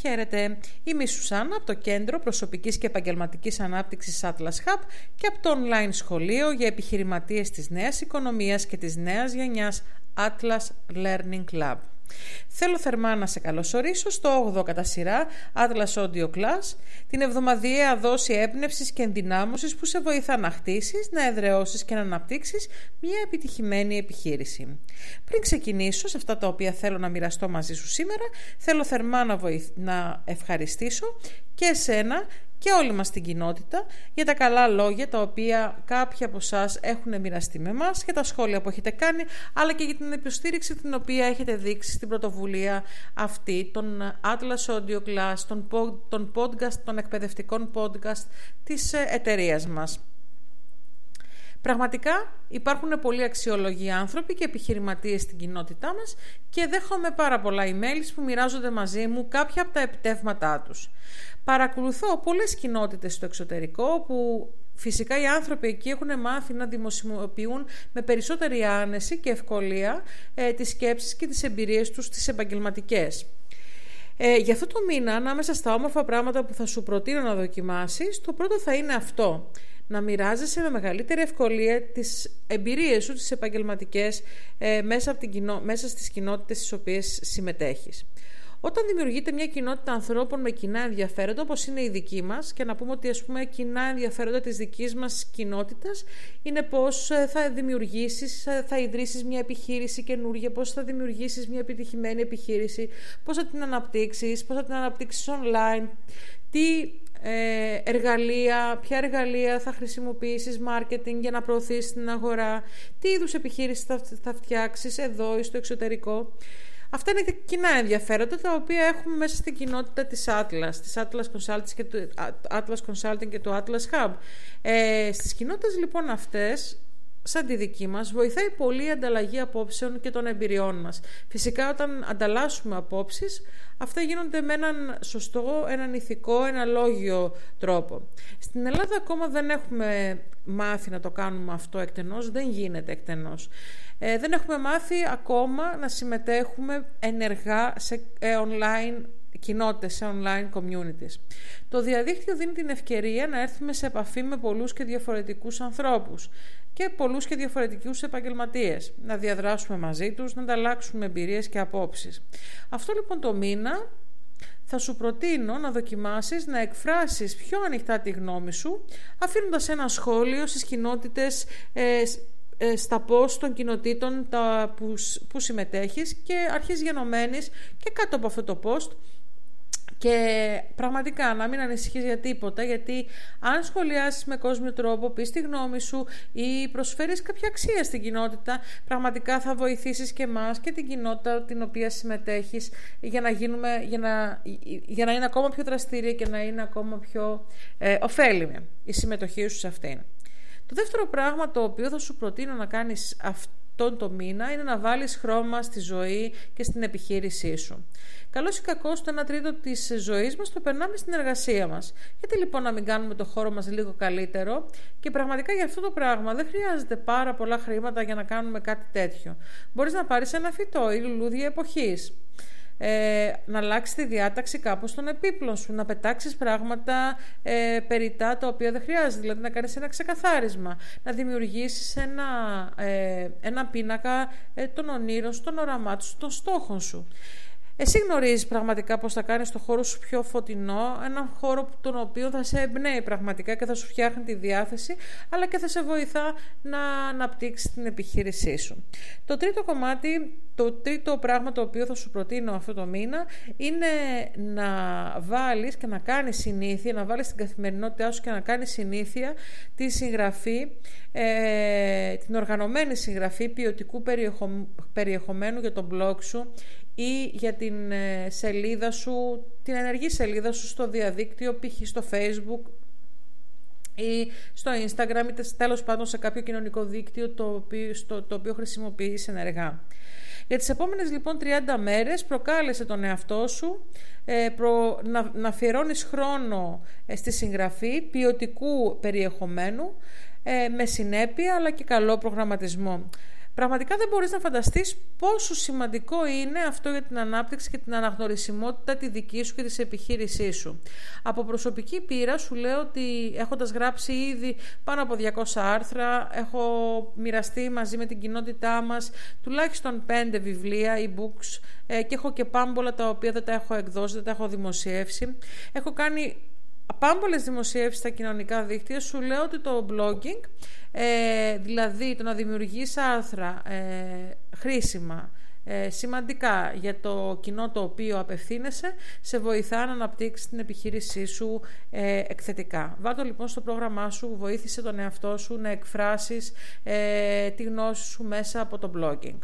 Χαίρετε, είμαι η Σουσάνα από το Κέντρο Προσωπικής και Επαγγελματικής Ανάπτυξης Atlas Hub και από το online σχολείο για επιχειρηματίες της νέας οικονομίας και της νέας γενιάς Atlas Learning Lab. Θέλω θερμά να σε καλωσορίσω στο 8ο κατά σειρά Atlas Audio Class, την εβδομαδιαία δόση έμπνευσης και ενδυνάμωσης που σε βοηθά να χτίσεις, να εδραιώσεις και να αναπτύξεις μια επιτυχημένη επιχείρηση. Πριν ξεκινήσω σε αυτά τα οποία θέλω να μοιραστώ μαζί σου σήμερα, θέλω θερμά να, να ευχαριστήσω και εσένα και όλη μας την κοινότητα για τα καλά λόγια τα οποία κάποιοι από εσάς έχουν μοιραστεί με εμά και τα σχόλια που έχετε κάνει αλλά και για την υποστήριξη την οποία έχετε δείξει στην πρωτοβουλία αυτή των Atlas Audio Class, των, podcast, των εκπαιδευτικών podcast της ε, εταιρείας μας. Πραγματικά υπάρχουν πολύ αξιόλογοι άνθρωποι και επιχειρηματίες στην κοινότητά μας και δέχομαι πάρα πολλά emails που μοιράζονται μαζί μου κάποια από τα επιτεύγματά τους. Παρακολουθώ πολλές κοινότητες στο εξωτερικό που φυσικά οι άνθρωποι εκεί έχουν μάθει να δημοσιοποιούν με περισσότερη άνεση και ευκολία ε, τις σκέψεις και τις εμπειρίες τους τις επαγγελματικές. Ε, για αυτό το μήνα, ανάμεσα στα όμορφα πράγματα που θα σου προτείνω να δοκιμάσεις, το πρώτο θα είναι αυτό να μοιράζεσαι με μεγαλύτερη ευκολία τις εμπειρίες σου, τις επαγγελματικές, ε, μέσα, από την κοινό, μέσα στις κοινότητες στις οποίες συμμετέχεις. Όταν δημιουργείται μια κοινότητα ανθρώπων με κοινά ενδιαφέροντα, όπως είναι η δική μας, και να πούμε ότι ας πούμε κοινά ενδιαφέροντα της δικής μας κοινότητας είναι πώς ε, θα δημιουργήσεις, ε, θα ιδρύσεις μια επιχείρηση καινούργια, πώς θα δημιουργήσεις μια επιτυχημένη επιχείρηση, πώς θα την αναπτύξεις, πώς θα την αναπτύξεις online, τι ε, εργαλεία, ποια εργαλεία θα χρησιμοποιήσεις marketing για να προωθήσεις την αγορά, τι είδους επιχείρηση θα, θα φτιάξεις εδώ ή στο εξωτερικό. Αυτά είναι κοινά ενδιαφέροντα τα οποία έχουμε μέσα στην κοινότητα της Atlas, της Atlas Consulting και του, Atlas Consulting και του Atlas Hub. Ε, στις κοινότητες λοιπόν αυτές σαν τη δική μας βοηθάει πολύ η ανταλλαγή απόψεων και των εμπειριών μας. Φυσικά όταν ανταλλάσσουμε απόψεις αυτά γίνονται με έναν σωστό, έναν ηθικό, ένα λόγιο τρόπο. Στην Ελλάδα ακόμα δεν έχουμε μάθει να το κάνουμε αυτό εκτενώς, δεν γίνεται εκτενώς. Ε, δεν έχουμε μάθει ακόμα να συμμετέχουμε ενεργά σε ε, online κοινότητες, σε online communities. Το διαδίκτυο δίνει την ευκαιρία να έρθουμε σε επαφή με πολλούς και διαφορετικούς ανθρώπους και πολλούς και διαφορετικούς επαγγελματίες, να διαδράσουμε μαζί τους, να ανταλλάξουμε εμπειρίες και απόψεις. Αυτό λοιπόν το μήνα θα σου προτείνω να δοκιμάσεις να εκφράσεις πιο ανοιχτά τη γνώμη σου, αφήνοντας ένα σχόλιο στις κοινότητες, ε, ε, στα post των κοινοτήτων τα, που, που συμμετέχεις και αρχίζει γενομένης και κάτω από αυτό το post και πραγματικά να μην ανησυχείς για τίποτα, γιατί αν σχολιάσεις με κόσμιο τρόπο, πεις τη γνώμη σου ή προσφέρεις κάποια αξία στην κοινότητα, πραγματικά θα βοηθήσεις και εμάς και την κοινότητα την οποία συμμετέχεις για να, γίνουμε, για να, για να είναι ακόμα πιο δραστήρια και να είναι ακόμα πιο ε, ωφέλιμη η συμμετοχή σου σε αυτήν. Το δεύτερο πράγμα το οποίο θα σου προτείνω να κάνεις αυτόν το μήνα είναι να βάλεις χρώμα στη ζωή και στην επιχείρησή σου. Καλός ή κακός, το 1 τρίτο της ζωής μας το περνάμε στην εργασία μας. Γιατί λοιπόν να μην κάνουμε το χώρο μας λίγο καλύτερο; Και πραγματικά για αυτό το πράγμα δεν χρειάζεται πάρα πολλά χρήματα για να κάνουμε κάτι τέτοιο. Μπορείς να πάρεις ένα φυτό ή λουλούδια εποχής. Ε, να αλλάξει τη διάταξη κάπως των επίπλων σου, να πετάξεις πράγματα ε, περιτά τα οποία δεν χρειάζεται, δηλαδή να κάνεις ένα ξεκαθάρισμα, να δημιουργήσεις ένα, ε, ένα πίνακα ε, των ονείρων σου, των οραμάτων σου, των στόχων σου. Εσύ γνωρίζεις πραγματικά πώς θα κάνεις το χώρο σου πιο φωτεινό, έναν χώρο τον οποίο θα σε εμπνέει πραγματικά και θα σου φτιάχνει τη διάθεση, αλλά και θα σε βοηθά να αναπτύξεις την επιχείρησή σου. Το τρίτο κομμάτι, το τρίτο πράγμα το οποίο θα σου προτείνω αυτό το μήνα, είναι να βάλεις και να κάνεις συνήθεια, να βάλεις την καθημερινότητά σου και να κάνεις συνήθεια τη συγγραφή, ε, την οργανωμένη συγγραφή ποιοτικού περιεχομένου για τον blog σου ή για την ε, σελίδα σου, την ενεργή σελίδα σου στο διαδίκτυο, π.χ. στο facebook ή στο instagram ή τέλος πάντων σε κάποιο κοινωνικό δίκτυο το οποίο, στο, το οποίο χρησιμοποιείς ενεργά. Για τις επόμενες λοιπόν 30 μέρες προκάλεσε τον εαυτό σου ε, προ, να, να αφιερώνεις χρόνο ε, στη συγγραφή ποιοτικού περιεχομένου με συνέπεια αλλά και καλό προγραμματισμό. Πραγματικά δεν μπορείς να φανταστείς πόσο σημαντικό είναι αυτό για την ανάπτυξη και την αναγνωρισιμότητα τη δική σου και της επιχείρησής σου. Από προσωπική πείρα σου λέω ότι έχοντας γράψει ήδη πάνω από 200 άρθρα, έχω μοιραστεί μαζί με την κοινότητά μας τουλάχιστον 5 βιβλία, e-books ε, και έχω και πάμπολα τα οποία δεν τα έχω εκδώσει, δεν τα έχω δημοσιεύσει. Έχω κάνει πάμπολες δημοσιεύσεις στα κοινωνικά δίκτυα, σου λέω ότι το blogging ε, δηλαδή το να δημιουργείς άρθρα ε, χρήσιμα, ε, σημαντικά για το κοινό το οποίο απευθύνεσαι, σε βοηθά να αναπτύξεις την επιχείρησή σου ε, εκθετικά. Βάτω λοιπόν στο πρόγραμμά σου, βοήθησε τον εαυτό σου να εκφράσεις ε, τη γνώση σου μέσα από το blogging.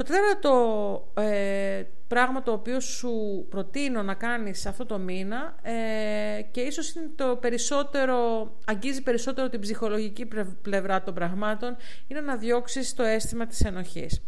Το τέταρτο ε, πράγμα το οποίο σου προτείνω να κάνεις αυτό το μήνα ε, και ίσως είναι το περισσότερο, αγγίζει περισσότερο την ψυχολογική πλευρά των πραγμάτων είναι να διώξεις το αίσθημα της ενοχής.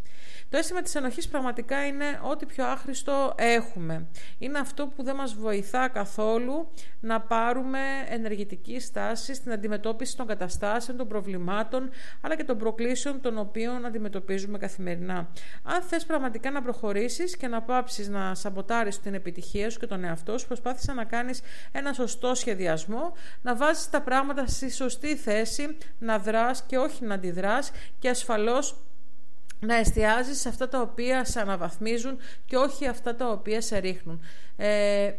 Το αίσθημα της ενοχής πραγματικά είναι ό,τι πιο άχρηστο έχουμε. Είναι αυτό που δεν μας βοηθά καθόλου να πάρουμε ενεργητική στάση στην αντιμετώπιση των καταστάσεων, των προβλημάτων, αλλά και των προκλήσεων των οποίων αντιμετωπίζουμε καθημερινά. Αν θες πραγματικά να προχωρήσεις και να πάψεις να σαμποτάρεις την επιτυχία σου και τον εαυτό σου, προσπάθησα να κάνεις ένα σωστό σχεδιασμό, να βάζεις τα πράγματα στη σωστή θέση, να δράς και όχι να αντιδράς και ασφαλώς να εστιάζεις σε αυτά τα οποία σε αναβαθμίζουν και όχι αυτά τα οποία σε ρίχνουν. Ε,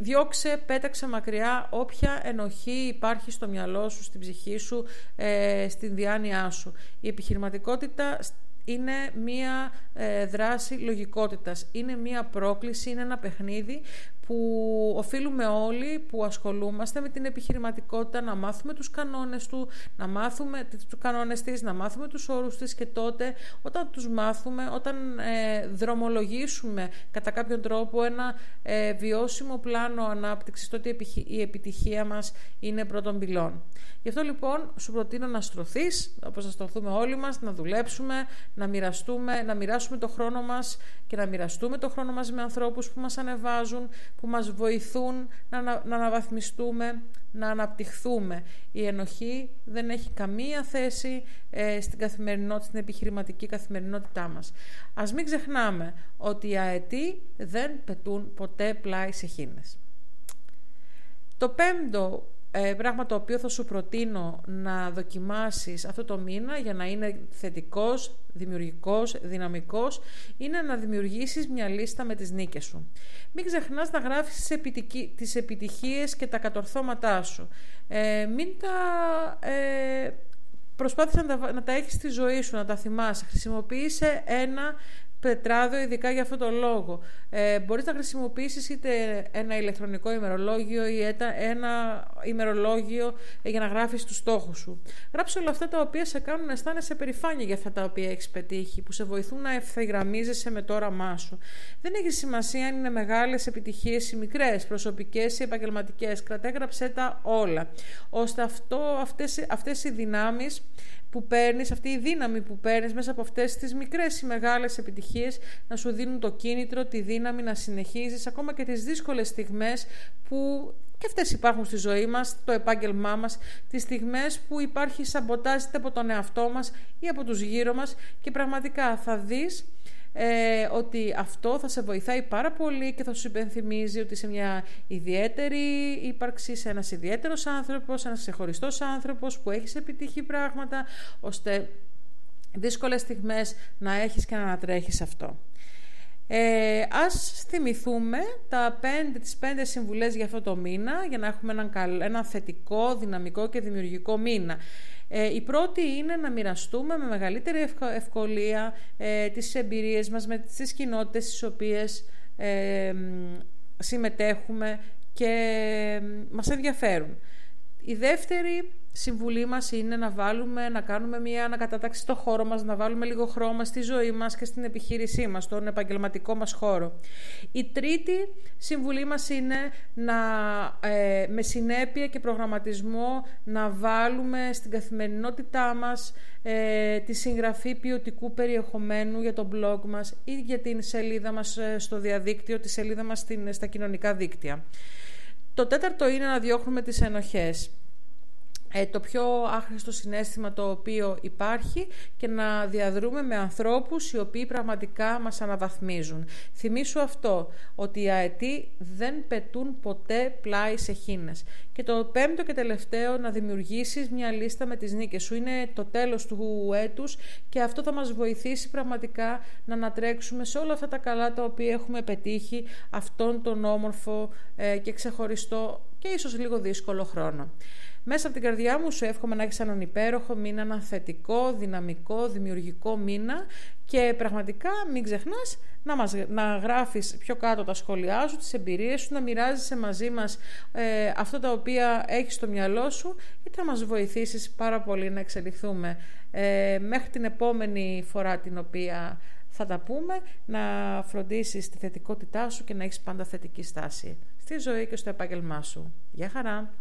διώξε, πέταξε μακριά όποια ενοχή υπάρχει στο μυαλό σου, στην ψυχή σου, ε, στην διάνοιά σου. Η επιχειρηματικότητα είναι μία ε, δράση λογικότητας, είναι μία πρόκληση, είναι ένα παιχνίδι που οφείλουμε όλοι που ασχολούμαστε με την επιχειρηματικότητα να μάθουμε τους κανόνες του, να μάθουμε τους κανόνες της, να μάθουμε τους όρους της και τότε όταν τους μάθουμε, όταν ε, δρομολογήσουμε κατά κάποιον τρόπο ένα ε, βιώσιμο πλάνο ανάπτυξης, τότε η επιτυχία μας είναι πρώτον πυλών. Γι' αυτό λοιπόν σου προτείνω να στρωθείς, όπως να στρωθούμε όλοι μας, να δουλέψουμε, να μοιραστούμε, να μοιράσουμε το χρόνο μας και να μοιραστούμε το χρόνο μας με ανθρώπους που μας ανεβάζουν, που μας βοηθούν να, να, να αναβαθμιστούμε, να αναπτυχθούμε. Η ενοχή δεν έχει καμία θέση ε, στην καθημερινότητα, στην επιχειρηματική καθημερινότητά μας. Ας μην ξεχνάμε ότι οι αετοί δεν πετούν ποτέ πλάι σε χήνες. Το πέμπτο ε, πράγμα το οποίο θα σου προτείνω να δοκιμάσεις αυτό το μήνα για να είναι θετικός, δημιουργικός, δυναμικός είναι να δημιουργήσεις μια λίστα με τις νίκες σου. Μην ξεχνάς να γράφεις τις επιτυχίες και τα κατορθώματά σου. Ε, μην τα... Ε, προσπάθησε να τα, να τα έχεις στη ζωή σου, να τα θυμάσαι. Χρησιμοποίησε ένα πετράδιο ειδικά για αυτό το λόγο. Ε, μπορείς να χρησιμοποιήσεις είτε ένα ηλεκτρονικό ημερολόγιο ή ένα ημερολόγιο για να γράφεις τους στόχους σου. Γράψε όλα αυτά τα οποία σε κάνουν να αισθάνεσαι περηφάνεια για αυτά τα οποία έχεις πετύχει, που σε βοηθούν να ευθυγραμμίζεσαι με το όραμά σου. Δεν έχει σημασία αν είναι μεγάλες επιτυχίες ή μικρές, προσωπικές ή επαγγελματικές. Κρατέγραψέ τα όλα, ώστε αυτό, αυτές, αυτές οι δυνάμεις που παίρνεις, αυτή η δύναμη που παίρνεις μέσα από αυτές τις μικρές ή μεγάλες επιτυχίες να σου δίνουν το κίνητρο, τη δύναμη να συνεχίζεις ακόμα και τις δύσκολες στιγμές που και αυτές υπάρχουν στη ζωή μας, το επάγγελμά μας, τις στιγμές που υπάρχει σαμποτάζ από τον εαυτό μας ή από τους γύρω μας και πραγματικά θα δεις ε, ότι αυτό θα σε βοηθάει πάρα πολύ και θα σου υπενθυμίζει ότι είσαι μια ιδιαίτερη ύπαρξη, είσαι ένας ιδιαίτερος άνθρωπος, ένας ξεχωριστός άνθρωπος που έχεις επιτύχει πράγματα, ώστε δύσκολες στιγμές να έχεις και να ανατρέχεις αυτό. Ε, ας θυμηθούμε τα πέντε, τις πέντε συμβουλές για αυτό το μήνα για να έχουμε έναν, ένα θετικό, δυναμικό και δημιουργικό μήνα. Ε, η πρώτη είναι να μοιραστούμε με μεγαλύτερη ευκολία ε, τις εμπειρίες μας με τις κοινότητες στις οποίες ε, συμμετέχουμε και μας ενδιαφέρουν. Η δεύτερη συμβουλή μας είναι να βάλουμε, να κάνουμε μια ανακατάταξη στο χώρο μας, να βάλουμε λίγο χρώμα στη ζωή μας και στην επιχείρησή μας, στον επαγγελματικό μας χώρο. Η τρίτη συμβουλή μας είναι να, ε, με συνέπεια και προγραμματισμό να βάλουμε στην καθημερινότητά μας ε, τη συγγραφή ποιοτικού περιεχομένου για το blog μας ή για την σελίδα μας ε, στο διαδίκτυο, τη σελίδα μας στην, στα κοινωνικά δίκτυα. Το τέταρτο είναι να διώχνουμε τις ενοχές. Ε, το πιο άχρηστο συνέστημα το οποίο υπάρχει και να διαδρούμε με ανθρώπους οι οποίοι πραγματικά μας αναβαθμίζουν. Θυμήσου αυτό, ότι οι αετοί δεν πετούν ποτέ πλάι σε χίνες. Και το πέμπτο και τελευταίο, να δημιουργήσεις μια λίστα με τις νίκες σου. Είναι το τέλος του έτους και αυτό θα μας βοηθήσει πραγματικά να ανατρέξουμε σε όλα αυτά τα καλά τα οποία έχουμε πετύχει αυτόν τον όμορφο ε, και ξεχωριστό και ίσως λίγο δύσκολο χρόνο. Μέσα από την καρδιά μου σου εύχομαι να έχεις έναν υπέροχο μήνα, ένα θετικό, δυναμικό, δημιουργικό μήνα και πραγματικά μην ξεχνάς να, μας, να γράφεις πιο κάτω τα σχόλιά σου, τις εμπειρίες σου, να μοιράζεσαι μαζί μας ε, αυτά τα οποία έχεις στο μυαλό σου γιατί θα μας βοηθήσεις πάρα πολύ να εξελιχθούμε ε, μέχρι την επόμενη φορά την οποία θα τα πούμε, να φροντίσεις τη θετικότητά σου και να έχεις πάντα θετική στάση στη ζωή και στο επάγγελμά σου. Γεια χαρά!